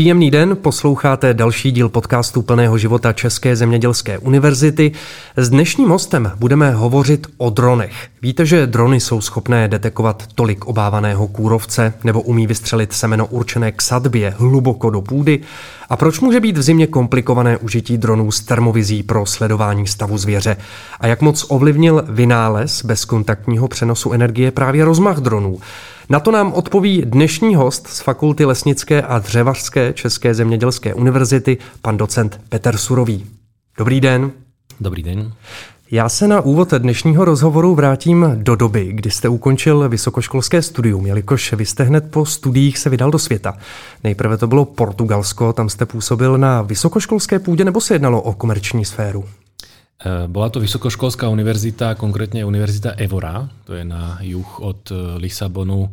Příjemný den, posloucháte další díl podcastu plného života České zemědělské univerzity. S dnešním hostem budeme hovořit o dronech. Víte, že drony jsou schopné detekovat tolik obávaného kůrovce nebo umí vystřelit semeno určené k sadbě hluboko do půdy? A proč může být v zimě komplikované užití dronů s termovizí pro sledování stavu zvěře? A jak moc ovlivnil vynález bezkontaktního přenosu energie právě rozmach dronů? Na to nám odpoví dnešní host z Fakulty lesnické a dřevařské České zemědělské univerzity, pan docent Petr Surový. Dobrý den. Dobrý den. Já se na úvod dnešního rozhovoru vrátím do doby, kdy jste ukončil vysokoškolské studium, jelikož vy jste hned po studiích se vydal do světa. Nejprve to bylo Portugalsko, tam jste působil na vysokoškolské půdě nebo se jednalo o komerční sféru? Eh, bola to vysokoškolská univerzita, konkrétne univerzita Evora, to je na juh od eh, Lisabonu, eh,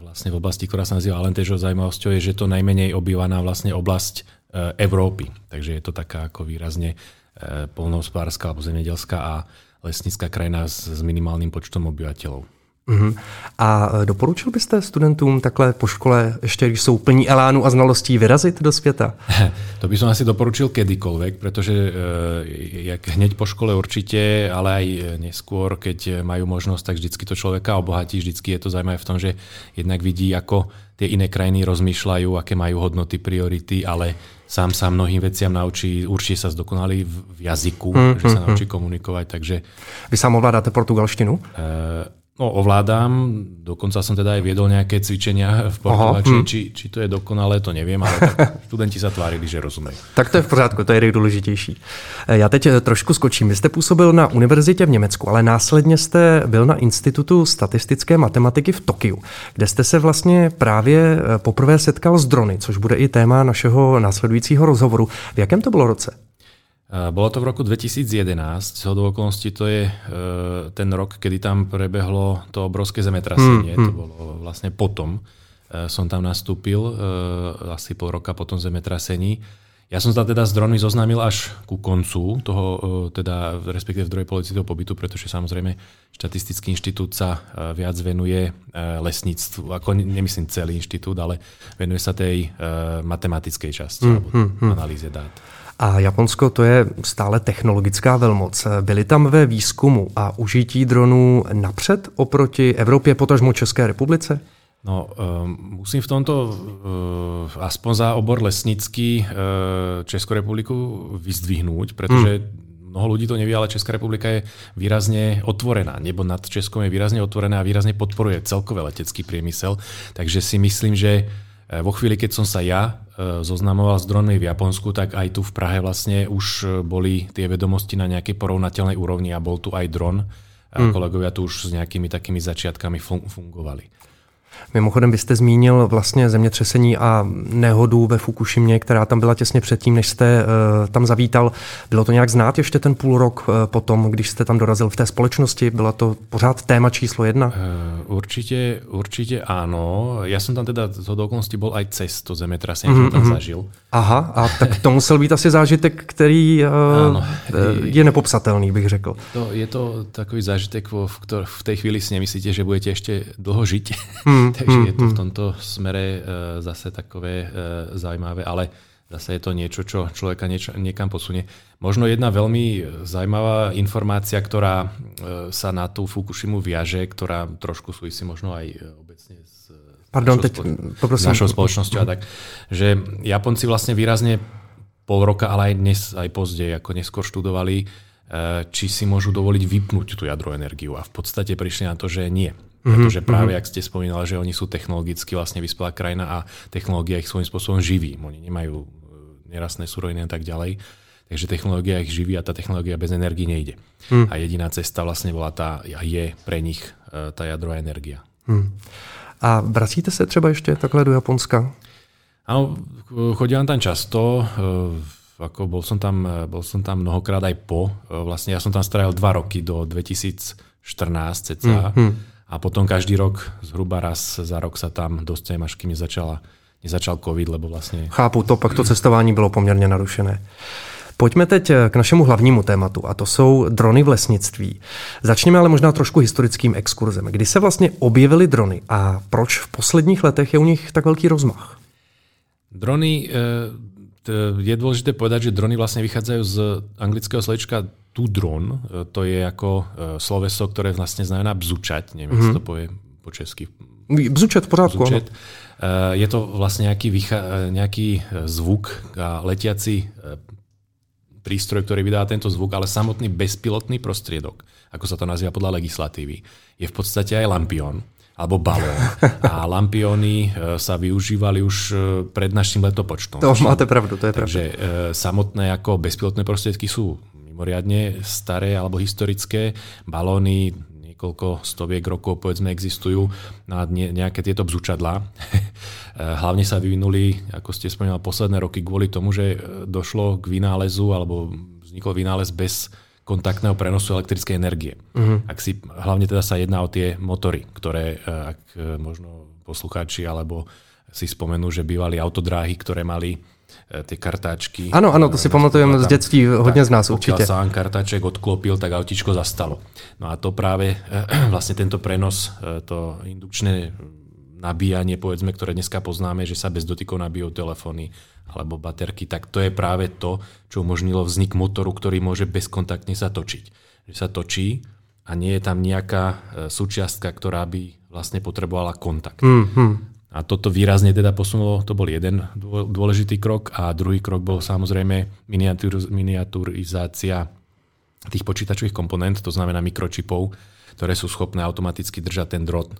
vlastne v oblasti, ktorá sa nazýva Alentejo. Zaujímavosťou je, že to najmenej obývaná vlastne oblasť Európy. Takže je to taká ako výrazne polnohospodárska alebo zemědělská a lesnická krajina s minimálnym počtom obyvateľov. Uh-huh. A e, doporučil byste studentům takhle po škole, ještě když jsou plní elánu a znalostí, vyrazit do světa? To by som asi doporučil kedykoľvek, pretože e, jak hneď po škole určite, ale aj neskôr, keď majú možnosť, tak vždycky to človeka obohatí. Vždycky je to zaujímavé v tom, že jednak vidí, ako tie iné krajiny rozmýšľajú, aké majú hodnoty, priority, ale sám sa mnohým veciam naučí, určite sa zdokonalí v jazyku, mm, že sa mm, naučí komunikovať. Takže... Vy sám ovládate portugalštinu? E, No, ovládam, dokonca som teda aj viedol nejaké cvičenia v Portugalčine, hm. či, či to je dokonalé, to neviem, ale tak studenti sa tvárili, že rozumejí. Tak to je v pořádku, to je nejdůležitější. Eh, já teď eh, trošku skočím. Vy jste působil na univerzitě v Německu, ale následně jste byl na Institutu statistické matematiky v Tokiu, kde jste se vlastně právě eh, poprvé setkal s drony, což bude i téma našeho následujícího rozhovoru. V jakém to bylo roce? Bolo to v roku 2011, z okolností to je e, ten rok, kedy tam prebehlo to obrovské zemetrasenie, hmm, to bolo vlastne potom. E, som tam nastúpil, e, asi pol roka po tom zemetrasení. Ja som sa teda s dronmi zoznámil až ku koncu toho, teda respektíve v druhej polovici toho pobytu, pretože samozrejme štatistický inštitút sa viac venuje lesníctvu, ako nemyslím celý inštitút, ale venuje sa tej matematickej časti, hmm, alebo hmm. analýze dát. A Japonsko to je stále technologická velmoc. Byli tam ve výzkumu a užití dronů napřed oproti Evropě, potažmo České republice? No, um, musím v tomto uh, aspoň za obor lesnický uh, Českou republiku vyzdvihnúť, pretože hmm. mnoho ľudí to nevie, ale Česká republika je výrazne otvorená. Nebo nad Českom je výrazne otvorená a výrazne podporuje celkové letecký priemysel. Takže si myslím, že vo chvíli, keď som sa ja zoznamoval s dronmi v Japonsku, tak aj tu v Prahe vlastne už e, boli tie vedomosti na nejakej porovnateľnej úrovni a bol tu aj dron. A hmm. kolegovia tu už s nejakými takými začiatkami fungovali. Mimochodem, vy jste zmínil vlastně zemětřesení a nehodu ve Fukushimě, která tam byla těsně předtím, než jste uh, tam zavítal. Bylo to nějak znát ještě ten půl rok uh, potom, když jste tam dorazil v té společnosti? Byla to pořád téma číslo jedna? Uh, určitě, určitě ano. Já jsem tam teda z okolností byl aj cez to zemětrasení, mm-hmm. tam mhm. zažil. Aha, a tak to musel být asi zážitek, který uh, ano. je nepopsatelný, bych řekl. To, je to takový zážitek, v, v té chvíli si nemyslíte, že budete ještě dlho žít. Mm. Takže mm, je to v mm. tomto smere e, zase takové e, zaujímavé, ale zase je to niečo, čo človeka nieč- niekam posunie. Možno jedna veľmi zaujímavá informácia, ktorá e, sa na tú Fukushimu viaže, ktorá trošku súvisí možno aj obecne s Pardon, teď poprosím. našou spoločnosťou a tak, že Japonci vlastne výrazne pol roka, ale aj dnes, aj pozdej, ako neskôr študovali, či si môžu dovoliť vypnúť tú jadroenergiu. A v podstate prišli na to, že nie. Mhm, Pretože práve, mm-hmm. ak ste spomínali, že oni sú technologicky vlastne vyspelá krajina a technológia ich svojím spôsobom živí. Oni nemajú e, nerastné suroviny a tak ďalej. Takže technológia ich živí a tá technológia bez energii nejde. Mm. A jediná cesta vlastne bola tá, a je pre nich e, tá jadrová energia. Mm. A vracíte se třeba ještě takhle do Japonska? Áno, chodím tam často. E, ako bol, som tam, bol som tam mnohokrát aj po. Vlastne ja som tam strávil dva roky do 2014 ceca. Mm-hmm a potom každý rok, zhruba raz za rok sa tam dostanem, až kým nezačala, nezačal covid, lebo vlastně... Chápu, to pak to cestování bylo poměrně narušené. Pojďme teď k našemu hlavnímu tématu, a to jsou drony v lesnictví. Začněme ale možná trošku historickým exkurzem. Kdy se vlastně objevily drony a proč v posledních letech je u nich tak velký rozmach? Drony, je dôležité povedať, že drony vlastne vychádzajú z anglického slovička tu dron. To je ako sloveso, ktoré vlastne znamená bzučať. Neviem, mm-hmm. to povie po česky. Bzučet v poriadku, Bzučet. Je to vlastne nejaký, nejaký zvuk a letiaci prístroj, ktorý vydá tento zvuk, ale samotný bezpilotný prostriedok, ako sa to nazýva podľa legislatívy, je v podstate aj lampión alebo balón. A lampióny e, sa využívali už e, pred našim letopočtom. To máte pravdu, to je pravda. Takže pravda. samotné ako bezpilotné prostriedky sú mimoriadne staré alebo historické. Balóny niekoľko stoviek rokov povedzme existujú na nejaké tieto bzučadlá. Hlavne sa vyvinuli, ako ste spomínali, posledné roky kvôli tomu, že došlo k vynálezu alebo vznikol vynález bez kontaktného prenosu elektrickej energie. Uh-huh. Ak si, hlavne teda sa jedná o tie motory, ktoré, e, ak e, možno poslucháči alebo si spomenú, že bývali autodráhy, ktoré mali e, tie kartáčky. Áno, áno, to si pamatujem z detství hodne z nás určite. sa kartáček odklopil, tak autičko zastalo. No a to práve vlastne tento prenos, to indukčné nabíjanie, povedzme, ktoré dneska poznáme, že sa bez dotykov nabijú telefóny alebo baterky, tak to je práve to, čo umožnilo vznik motoru, ktorý môže bezkontaktne sa točiť. Že sa točí a nie je tam nejaká e, súčiastka, ktorá by vlastne potrebovala kontakt. Mm-hmm. A toto výrazne teda posunulo, to bol jeden dôležitý krok a druhý krok bol samozrejme miniaturizácia tých počítačových komponent, to znamená mikročipov, ktoré sú schopné automaticky držať ten drôt e,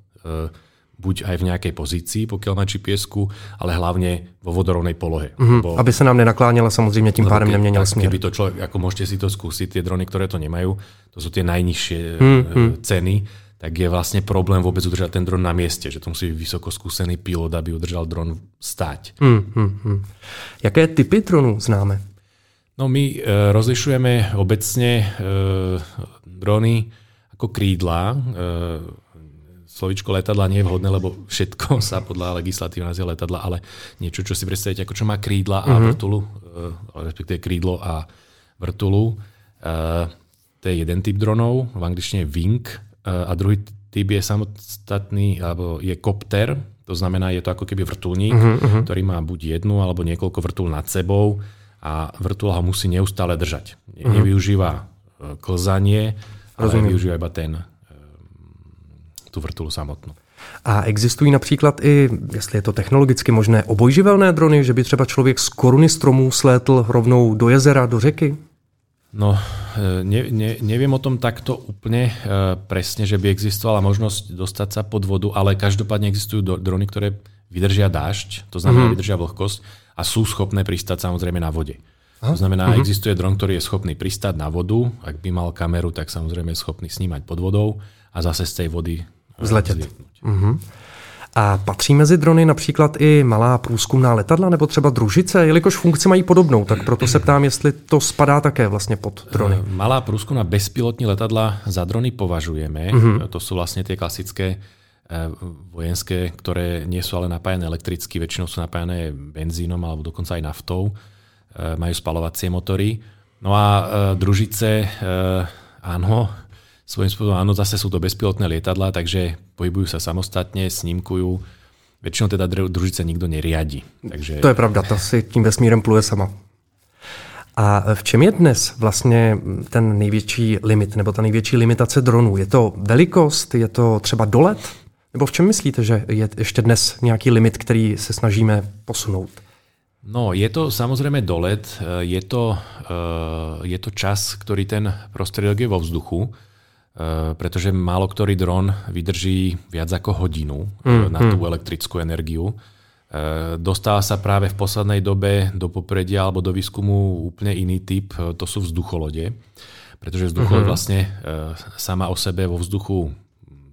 buď aj v nejakej pozícii, pokiaľ má gps ale hlavne vo vodorovnej polohe. Mm-hmm, Bo, aby sa nám nenakláňala samozrejme tým pádem neměnil směr. Keby to človek, ako môžete si to skúsiť, tie drony, ktoré to nemajú, to sú tie najnižšie mm-hmm. ceny, tak je vlastne problém vôbec udržať ten dron na mieste, že to musí byť vysoko skúsený pilot, aby udržal dron stať. Mm-hmm. Jaké typy dronů známe? No my e, rozlišujeme obecne e, drony ako krídla, e, slovičko letadla nie je vhodné, lebo všetko sa podľa legislatívy nazýva letadla, ale niečo, čo si predstavíte, ako čo má krídla a mm-hmm. vrtulu, eh, respektíve krídlo a vrtulu. Eh, to je jeden typ dronov, v angličtine wing, eh, a druhý typ je samostatný, alebo je kopter, to znamená, je to ako keby vrtulník, mm-hmm. ktorý má buď jednu alebo niekoľko vrtul nad sebou a vrtula ho musí neustále držať. Mm-hmm. Nevyužíva klzanie, ale Rozumiem. využíva iba ten tu vrtulu samotnou. A existují například i, jestli je to technologicky možné, obojživelné drony, že by třeba člověk z koruny stromů slétl rovnou do jezera, do řeky? No, e, ne, ne, neviem o tom takto úplne e, presne, že by existovala možnosť dostať sa pod vodu, ale každopádne existujú do, drony, ktoré vydržia dážď, to znamená mm-hmm. vydržia vlhkosť a sú schopné pristať samozrejme na vode. To znamená, mm-hmm. existuje dron, ktorý je schopný pristať na vodu, ak by mal kameru, tak samozrejme je schopný snímať pod vodou a zase z tej vody Vzletět. Uh-huh. A patří mezi drony například i malá průzkumná letadla nebo třeba družice, jelikož funkci mají podobnou, tak proto se ptám, jestli to spadá také vlastně pod drony. Eh, malá průzkumná bezpilotní letadla za drony považujeme. Uh-huh. To sú vlastne tie klasické eh, vojenské, ktoré nie sú ale napájane elektricky, väčšinou sú napájane benzínom alebo dokonca aj naftou. Majú spalovacie motory. No a družice, áno, svojím spôsobom, áno, zase sú to bezpilotné lietadla, takže pohybujú sa samostatne, snímkujú. Väčšinou teda družice nikto neriadi. Takže... To je pravda, to si tím vesmírem pluje sama. A v čem je dnes vlastně ten největší limit, nebo ta největší limitace dronů? Je to velikost, je to třeba dolet? Nebo v čem myslíte, že je ještě dnes nějaký limit, který se snažíme posunout? No, je to samozrejme dolet, je to, eh, je to čas, ktorý ten prostriedok je vo vzduchu. Eh, pretože málo ktorý dron vydrží viac ako hodinu mm, na tú mm. elektrickú energiu. Eh, dostáva sa práve v poslednej dobe do popredia alebo do výskumu úplne iný typ, to sú vzducholode. Pretože vzducholode mm-hmm. vlastne sama o sebe vo vzduchu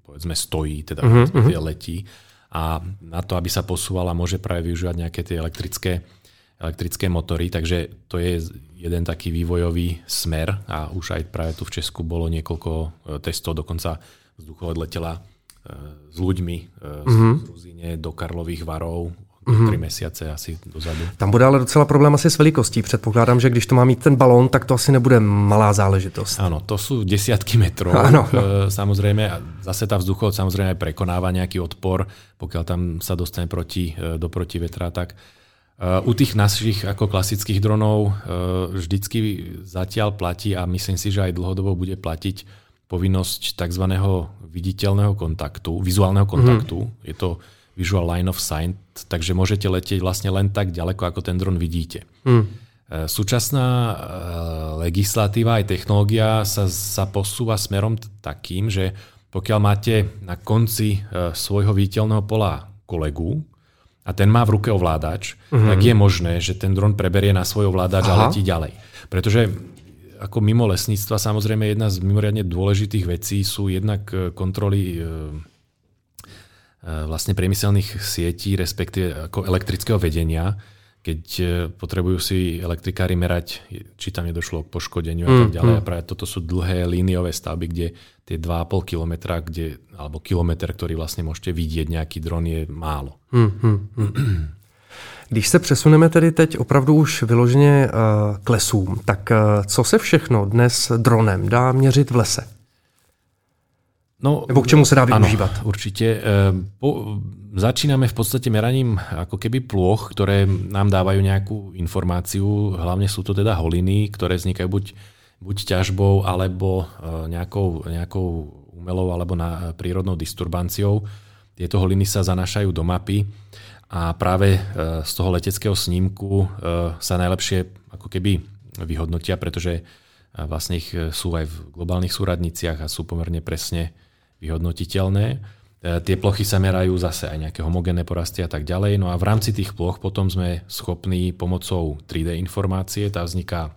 povedzme stojí, teda mm-hmm. letí a na to, aby sa posúvala, môže práve využívať nejaké tie elektrické elektrické motory, takže to je jeden taký vývojový smer a už aj práve tu v Česku bolo niekoľko e, testov, dokonca vzducholod letela e, s ľuďmi mm-hmm. z Ruzine do Karlových varov, mm-hmm. tři mesiace asi dozadu. Tam bude ale docela problém asi s velikostí. Předpokládám, že když to má mít ten balón, tak to asi nebude malá záležitost. Áno, to sú desiatky metrov. Áno, no. Samozrejme, zase tá vzducholod samozrejme prekonáva nejaký odpor, pokiaľ tam sa dostane proti, do protivetra, tak U tých našich ako klasických dronov vždycky zatiaľ platí a myslím si, že aj dlhodobo bude platiť povinnosť tzv. viditeľného kontaktu, vizuálneho kontaktu. Mm. Je to visual line of sight, takže môžete letieť vlastne len tak ďaleko, ako ten dron vidíte. Mm. Súčasná legislatíva aj technológia sa, sa posúva smerom takým, že pokiaľ máte na konci svojho viditeľného pola kolegu a ten má v ruke ovládač, mm-hmm. tak je možné, že ten dron preberie na svoj ovládač Aha. a letí ďalej. Pretože ako mimo lesníctva samozrejme jedna z mimoriadne dôležitých vecí sú jednak e, kontroly e, e, vlastne priemyselných sietí, respektíve ako elektrického vedenia, keď potrebujú si elektrikári merať, či tam nedošlo k poškodeniu a tak mm, ďalej. Mm. A práve toto sú dlhé líniové stavby, kde tie 2,5 kilometra, kde, alebo kilometr, ktorý vlastne môžete vidieť nejaký dron, je málo. Mm, mm, mm. Když se přesuneme tedy teď opravdu už vyloženě uh, k lesům, tak uh, co se všechno dnes dronem dá měřit v lese? No, Nebo k čemu sa dá využívať? Áno, určite. Eh, po, začíname v podstate meraním ako keby plôch, ktoré nám dávajú nejakú informáciu. Hlavne sú to teda holiny, ktoré vznikajú buď, buď ťažbou, alebo nejakou, nejakou umelou alebo na, prírodnou disturbanciou. Tieto holiny sa zanašajú do mapy a práve z toho leteckého snímku sa najlepšie ako keby vyhodnotia, pretože vlastne ich sú aj v globálnych súradniciach a sú pomerne presne vyhodnotiteľné. Tie plochy sa merajú zase aj nejaké homogénne porasty a tak ďalej. No a v rámci tých ploch potom sme schopní pomocou 3D informácie, tá vzniká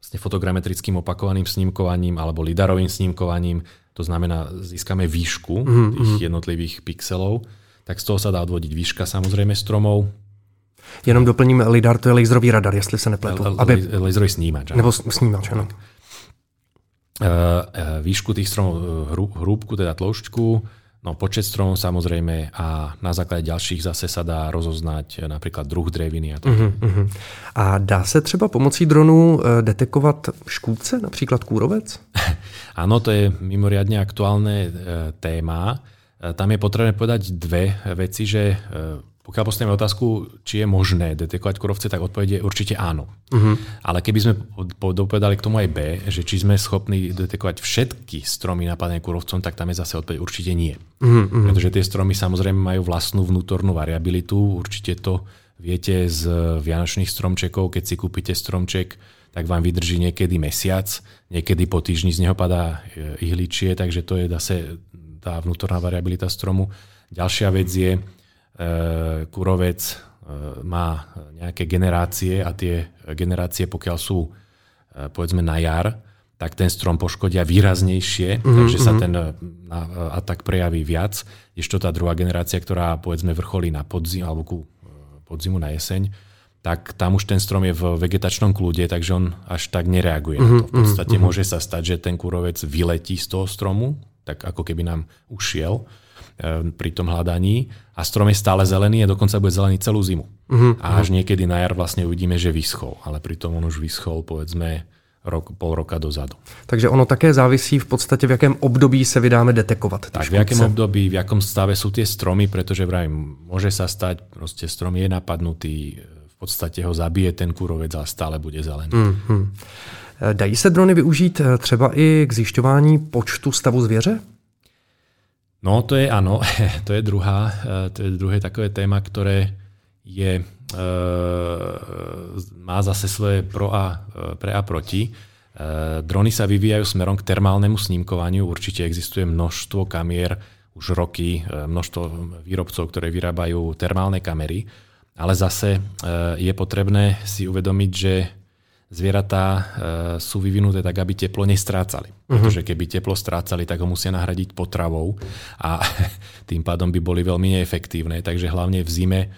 vlastne fotogrametrickým opakovaným snímkovaním alebo lidarovým snímkovaním, to znamená získame výšku mm-hmm. tých jednotlivých pixelov tak z toho sa dá odvodiť výška samozrejme stromov. Jenom doplním, lidar to je laserový radar, jestli se nepletu. Aby... Laserový snímač. Nebo snímač, ano. E, e, výšku tých stromov, e, hrúbku, teda tloušťku, no počet stromov samozrejme a na základe ďalších zase sa dá rozoznať napríklad druh dreviny a tak. Uh-huh, uh-huh. A dá se třeba pomocí dronu detekovat škůdce, například kůrovec? Áno, to je mimoriadne aktuálne téma. Tam je potrebné povedať dve veci, že pokiaľ postavíme otázku, či je možné detekovať kurovce, tak odpoveď je určite áno. Uh-huh. Ale keby sme dopovedali k tomu aj B, že či sme schopní detekovať všetky stromy napadené kurovcom, tak tam je zase odpoveď určite nie. Uh-huh. Pretože tie stromy samozrejme majú vlastnú vnútornú variabilitu. Určite to viete z vianočných stromčekov, keď si kúpite stromček, tak vám vydrží niekedy mesiac, niekedy po týždni z neho padá e, ihličie, takže to je zase tá vnútorná variabilita stromu. Ďalšia vec je, kurovec e, má nejaké generácie a tie generácie, pokiaľ sú e, povedzme na jar, tak ten strom poškodia výraznejšie, mm-hmm. takže sa mhm. ten atak prejaví viac. Ešte tá druhá generácia, ktorá povedzme vrcholí na podzim alebo ku podzimu na jeseň, tak tam už ten strom je v vegetačnom kľude, takže on až tak nereaguje mm-hmm. na to. V podstate mm-hmm. môže sa stať, že ten kurovec vyletí z toho stromu, tak ako keby nám ušiel pri tom hľadaní a strom je stále zelený a dokonca bude zelený celú zimu. Uh-huh. A až niekedy na jar vlastne uvidíme, že vyschol, ale pritom on už vyschol povedzme rok, pol roka dozadu. Takže ono také závisí v podstate, v jakém období se vydáme detekovat. Tak, v jakém období, v jakom stave sú tie stromy, pretože vravím, môže sa stať, proste strom je napadnutý, v podstate ho zabije ten kurovec a stále bude zelený. Uh-huh. Dají se drony využít eh, třeba i k zjišťování počtu stavu zvěře? No to je áno, to je druhá, eh, to je druhé takové téma, ktoré je, e, má zase svoje pro a, pre a proti. E, drony sa vyvíjajú smerom k termálnemu snímkovaniu. Určite existuje množstvo kamier, už roky, množstvo výrobcov, ktoré vyrábajú termálne kamery, ale zase e, je potrebné si uvedomiť, že zvieratá e, sú vyvinuté tak, aby teplo nestrácali. Uh-huh. Pretože keby teplo strácali, tak ho musia nahradiť potravou a tým pádom by boli veľmi neefektívne. Takže hlavne v zime e,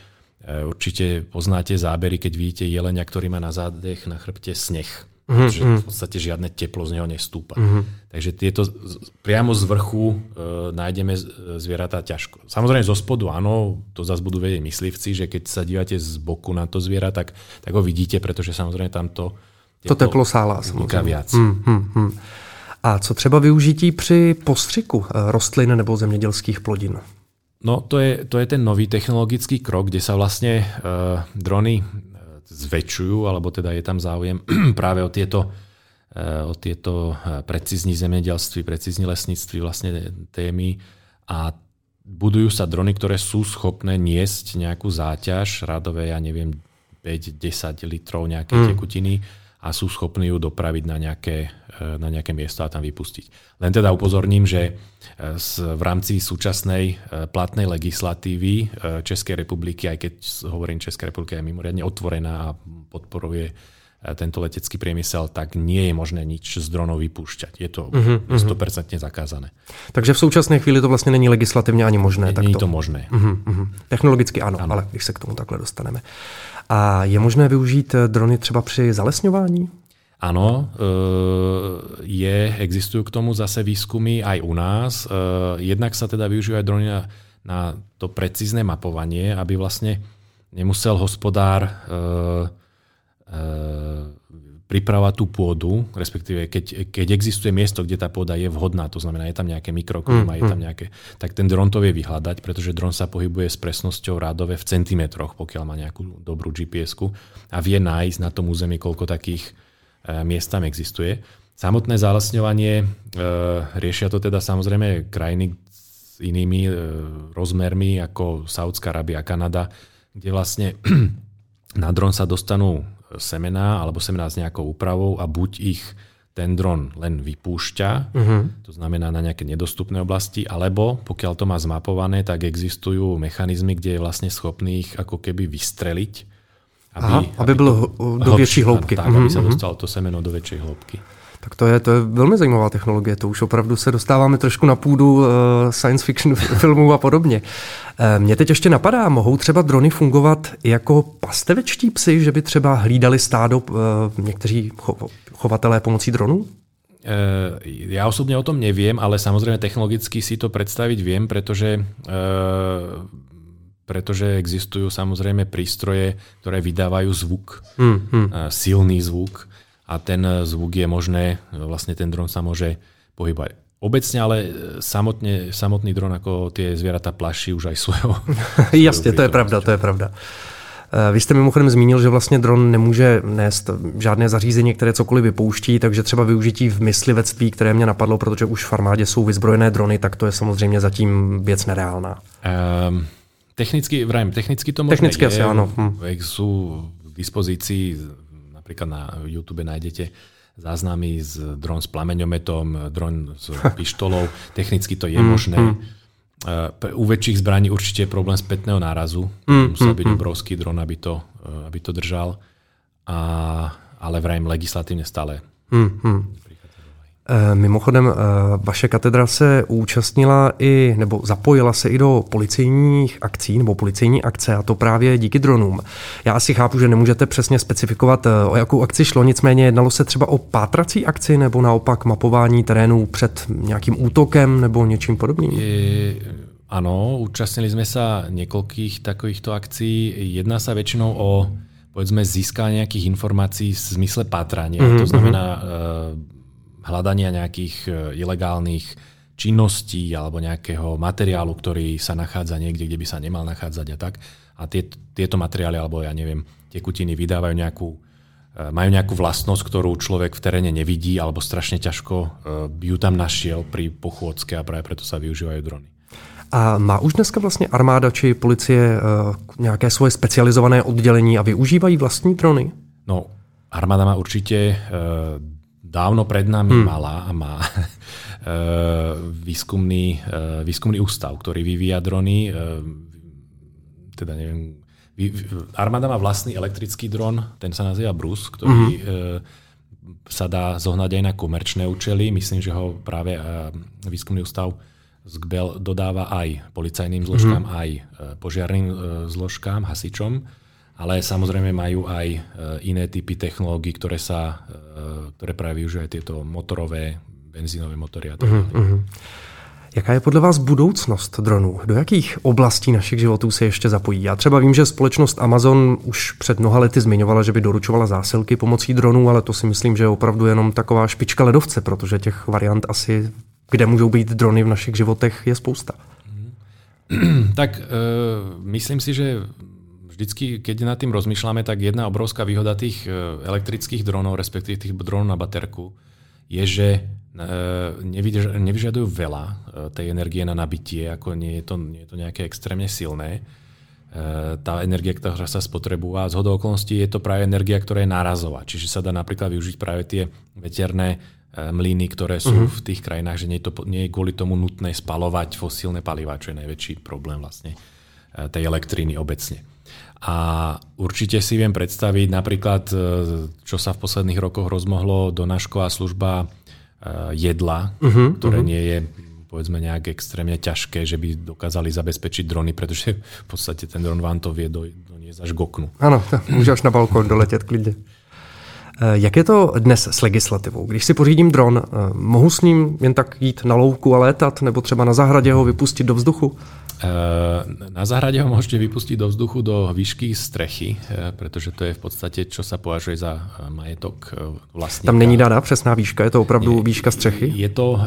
určite poznáte zábery, keď vidíte jelenia, ktorý má na zádech, na chrbte sneh. Uh-huh. Pretože v podstate žiadne teplo z neho nestúpa. Uh-huh. Takže tieto priamo z vrchu e, nájdeme zvieratá ťažko. Samozrejme zo spodu áno, to zase budú vedieť myslivci, že keď sa dívate z boku na to zviera, tak, tak ho vidíte, pretože samozrejme tamto to teplo sála samozřejmě. Viac. Hmm, hmm, hmm. A co třeba využití při postřiku eh, rostlin nebo zemědělských plodin? No to je, to je ten nový technologický krok, kde sa vlastne uh, drony zväčšujú, alebo teda je tam záujem práve o tieto, uh, o tieto precízní zemedelství, precízní lesníctví vlastne témy a budujú sa drony, ktoré sú schopné niesť nejakú záťaž, radové, ja neviem, 5-10 litrov nejakej mm. tekutiny a sú schopní ju dopraviť na nejaké, e, na nejaké miesto a tam vypustiť. Len teda upozorním, že e, v rámci súčasnej e, platnej legislatívy Českej republiky, aj keď hovorím Česká republika je mimoriadne otvorená a podporuje tento letecký priemysel, tak nie je možné nič z dronov vypúšťať. Je to uh-huh, 100% zakázané. Takže v současné chvíli to vlastně není legislativně ani možné. Není to možné. Uh-huh. Technologicky ano, ano, ale když se k tomu takhle dostaneme. A je možné využít eh, drony třeba při zalesňování? Áno, eh, je, existujú k tomu zase výskumy aj u nás. Eh, jednak sa teda využívajú drony na, na to precízne mapovanie, aby vlastne nemusel hospodár pripravovať tú pôdu, respektíve keď, keď existuje miesto, kde tá pôda je vhodná, to znamená, je tam nejaké mikroklima, mm, je tam mm. nejaké, tak ten dron to vie vyhľadať, pretože dron sa pohybuje s presnosťou rádové v centimetroch, pokiaľ má nejakú dobrú gps a vie nájsť na tom území, koľko takých e, miest tam existuje. Samotné zalesňovanie, e, riešia to teda samozrejme krajiny s inými e, rozmermi ako Saudská Arábia Kanada, kde vlastne na dron sa dostanú semená alebo semená s nejakou úpravou a buď ich ten dron len vypúšťa, uh-huh. to znamená na nejaké nedostupné oblasti, alebo pokiaľ to má zmapované, tak existujú mechanizmy, kde je vlastne schopný ich ako keby vystreliť, aby, Aha, aby, aby bylo do väčšej hloubky. Tak, uh-huh. aby sa mhm, mhm. dostalo to semeno do väčšej hloubky. Tak to je, to je velmi zajímavá technologie, to už opravdu se dostáváme trošku na půdu uh, science fiction filmů a podobně. Uh, mě teď ještě napadá, mohou třeba drony fungovat jako pastevečtí psy, že by třeba hlídali stádo uh, někteří cho- chovatelé pomocí dronů? Ja osobne o tom neviem, ale samozrejme technologicky si to predstaviť viem, pretože, pretože existujú samozrejme prístroje, ktoré vydávajú zvuk, hmm, hmm. silný zvuk a ten zvuk je možné, vlastne ten dron sa môže pohybať obecne, ale samotne, samotný dron ako tie zvieratá plaší už aj svojho. Jasně, to je pravda, to je pravda. Eh, vy jste mimochodem zmínil, že vlastně dron nemůže nést žádné zařízení, které cokoliv vypouští, takže třeba využití v myslivectví, které mě napadlo, protože už v armádě jsou vyzbrojené drony, tak to je samozřejmě zatím věc nereálná. Um, technicky, vrajím, technicky to možné technicky je. Asi, áno. Hm. Sú k dispozícii Napríklad na YouTube nájdete záznamy z dron s plameňometom, dron s pištolou. Technicky to je mm, možné. Mm. U väčších zbraní určite je problém spätného nárazu. Mm, Musel byť obrovský dron, aby to, e, aby to držal. A, ale vrajím legislatívne stále. Eh, mimochodem, eh, vaše katedra se účastnila i, nebo zapojila se i do policejních akcí nebo policejní akce a to právě díky dronům. Já asi chápu, že nemůžete přesně specifikovat, eh, o jakou akci šlo, nicméně jednalo se třeba o pátrací akci nebo naopak mapování terénu před nějakým útokem nebo něčím podobným? Je, áno, účastnili sme sa niekoľkých takovýchto akcií. Jedná sa väčšinou o povedzme získanie nejakých informácií v zmysle pátrania. Mm-hmm. To znamená uh, hľadania nejakých e, ilegálnych činností alebo nejakého materiálu, ktorý sa nachádza niekde, kde by sa nemal nachádzať a tak. A tie, tieto materiály, alebo ja neviem, tekutiny vydávajú nejakú, e, majú nejakú vlastnosť, ktorú človek v teréne nevidí, alebo strašne ťažko e, by ju tam našiel pri pochôdzke a práve preto sa využívajú drony. A má už dneska vlastně armáda či policie nějaké svoje specializované oddělení a využívají vlastní drony? No, armáda má určite dávno pred nami hmm. mala a má e, výskumný, e, výskumný ústav, ktorý vyvíja drony. E, teda neviem, armáda má vlastný elektrický dron, ten sa nazýva Brus, ktorý mm-hmm. sa dá zohnať aj na komerčné účely. Myslím, že ho práve výskumný ústav z GBEL dodáva aj policajným zložkám, mm-hmm. aj požiarným zložkám, hasičom ale samozrejme majú aj e, iné typy technológií, ktoré, sa, e, ktoré práve využívajú tieto motorové, benzínové motory a tak uh-huh. Jaká je podle vás budoucnost dronů? Do jakých oblastí našich životů se ještě zapojí? Já třeba vím, že společnost Amazon už před mnoha lety zmiňovala, že by doručovala zásilky pomocí dronů, ale to si myslím, že je opravdu jenom taková špička ledovce, protože těch variant asi, kde můžou být drony v našich životech, je spousta. tak e, myslím si, že vždycky, keď nad tým rozmýšľame, tak jedna obrovská výhoda tých e, elektrických dronov, respektíve tých dronov na baterku, je, že e, nevyžadujú veľa e, tej energie na nabitie, ako nie je to, nie je to nejaké extrémne silné. Tá energia, ktorá sa spotrebuje a z okolností je to práve energia, ktorá je nárazová. Čiže sa dá napríklad využiť práve tie veterné mlyny, ktoré sú uh-huh. v tých krajinách, že nie je, to, nie je kvôli tomu nutné spalovať fosílne palivá, čo je najväčší problém vlastne tej elektriny obecne. A určite si viem predstaviť napríklad, e, čo sa v posledných rokoch rozmohlo, donášková služba e, jedla, uh-huh, ktoré uh-huh. nie je povedzme nejak extrémne ťažké, že by dokázali zabezpečiť drony, pretože v podstate ten dron vám to vie doniesť až k oknu. Ano, může až na balkón doletět klidně. E, jak je to dnes s legislativou? Když si pořídím dron, mohu s ním jen tak jít na louku a létat, nebo třeba na zahradě ho vypustit do vzduchu? Na záhrade ho môžete vypustiť do vzduchu do výšky strechy, eh, pretože to je v podstate, čo sa považuje za eh, majetok eh, vlastníka. Tam není daná přesná výška, je to opravdu Nie, výška střechy? Je to,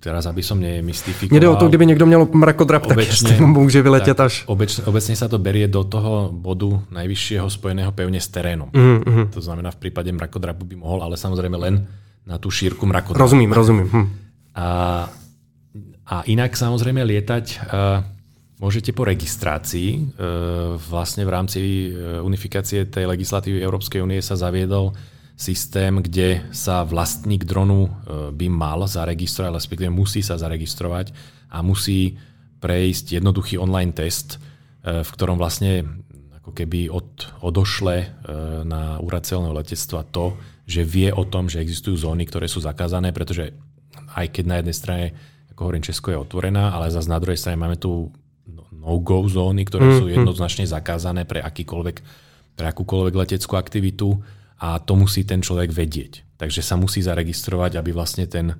teraz aby som nemystifikoval. Mne o to, kdyby niekto měl mrakodrap, tak obecne, môže vyletět až... Obecne, obecne sa to berie do toho bodu najvyššieho spojeného pevne s terénom. Mm-hmm. To znamená, v prípade mrakodrapu by mohol, ale samozrejme len na tú šírku mrakodrapu. Rozumím, rozumím. Hm. A, a inak samozrejme lietať... Uh, Môžete po registrácii, e, vlastne v rámci e, unifikácie tej legislatívy Európskej únie sa zaviedol systém, kde sa vlastník dronu e, by mal zaregistrovať, respektíve musí sa zaregistrovať a musí prejsť jednoduchý online test, v ktorom vlastne ako keby od, odošle na úrad celného letectva to, že vie o tom, že existujú zóny, ktoré sú zakázané, pretože aj keď na jednej strane, ako hovorím, Česko je otvorená, ale zase na druhej strane máme tu no-go zóny, ktoré mm, sú mm. jednoznačne zakázané pre akýkoľvek, pre akúkoľvek leteckú aktivitu a to musí ten človek vedieť. Takže sa musí zaregistrovať, aby vlastne ten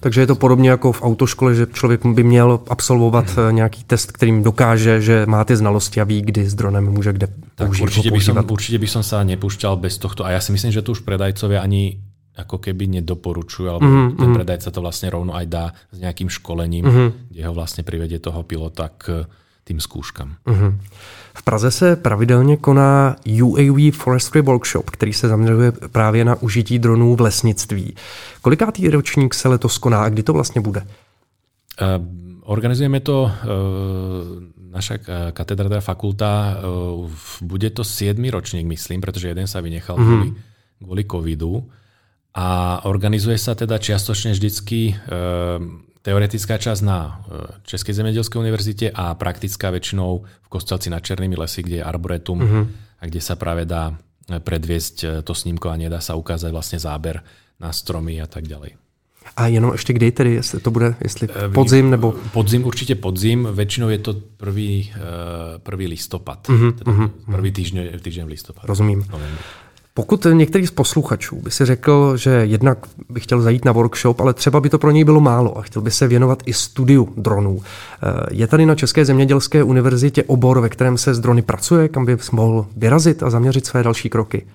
takže je to podobně jako v autoškole, že člověk by měl absolvovat hmm. nějaký test, kterým dokáže, že má ty znalosti a ví, kdy s dronem může kde tak použít, určite by, som, určite by som sa nepúšťal bez tohto. A ja si myslím, že tu už predajcovia ani ako keby nedoporučujú, alebo mm-hmm. ten predajca to vlastne rovno aj dá s nejakým školením, mm-hmm. kde ho vlastne privedie toho pilota k tým skúškam. Mm-hmm. V Praze se pravidelně koná UAV Forestry Workshop, který se zaměřuje právě na užití dronů v lesnictví. Kolikátý ročník se letos koná a kdy to vlastně bude? Uh, organizujeme to, uh, naša katedra, teda fakulta, uh, bude to 7. ročník, myslím, pretože jeden sa vynechal mm-hmm. kvôli, kvôli covidu. A organizuje sa teda čiastočne vždycky e, teoretická časť na e, Českej zemedelskej univerzite a praktická väčšinou v Kostelci nad Černými lesy, kde je arboretum uh-huh. a kde sa práve dá e, predviesť to snímkovanie, dá sa ukázať vlastne záber na stromy a tak ďalej. A jenom ešte kdy tedy, jestli to bude, jestli podzim nebo... Podzim, určite podzim, väčšinou je to prvý, prvý listopad, uh-huh, teda uh-huh. prvý týždeň, týždeň v listopadu. Rozumím. Novembr. Pokud některý z posluchačů by si řekl, že jednak by chtěl zajít na workshop, ale třeba by to pro něj bylo málo a chtěl by se věnovat i studiu dronů. Eh, je tady na České zemědělské univerzitě obor, ve kterém se s drony pracuje, kam by mohl vyrazit a zaměřit své další kroky?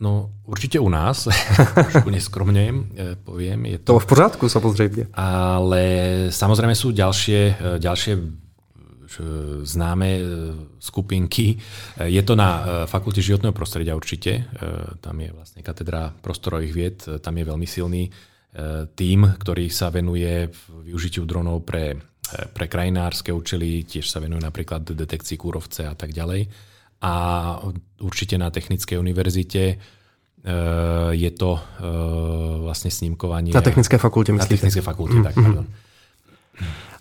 No určite u nás, trošku neskromne eh, poviem. Je to... to v pořádku samozrejme. Ale samozrejme sú ďalšie, eh, ďalšie známe e, skupinky. E, je to na e, Fakulte životného prostredia určite. Tam je vlastne katedra prostorových vied. Tam je veľmi silný tím, ktorý sa venuje využitiu dronov pre, pre krajinárske účely. Tiež sa venuje napríklad detekcii kúrovce a tak ďalej. A určite na Technickej univerzite je to vlastne snímkovanie. Na Technické fakulte myslíte? Na Technické fakulte, mm-hmm. tak, pardon.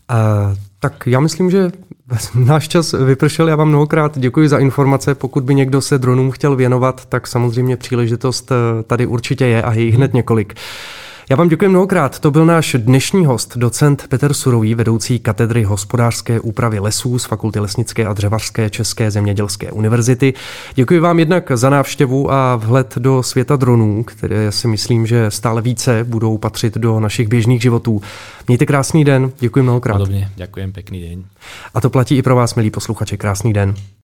Uh, tak já myslím, že náš čas vypršel. Já vám mnohokrát děkuji za informace. Pokud by někdo se dronům chtěl věnovat, tak samozřejmě příležitost eh, tady určitě je a je jich hned několik. Já vám děkuji mnohokrát. To byl náš dnešní host, docent Petr Surový, vedoucí katedry hospodářské úpravy lesů z Fakulty lesnické a dřevařské České zemědělské univerzity. Děkuji vám jednak za návštěvu a vhled do světa dronů, které si myslím, že stále více budou patřit do našich běžných životů. Mějte krásný den, děkuji mnohokrát. Podobně, děkuji, pěkný den. A to platí i pro vás, milí posluchači, krásný den.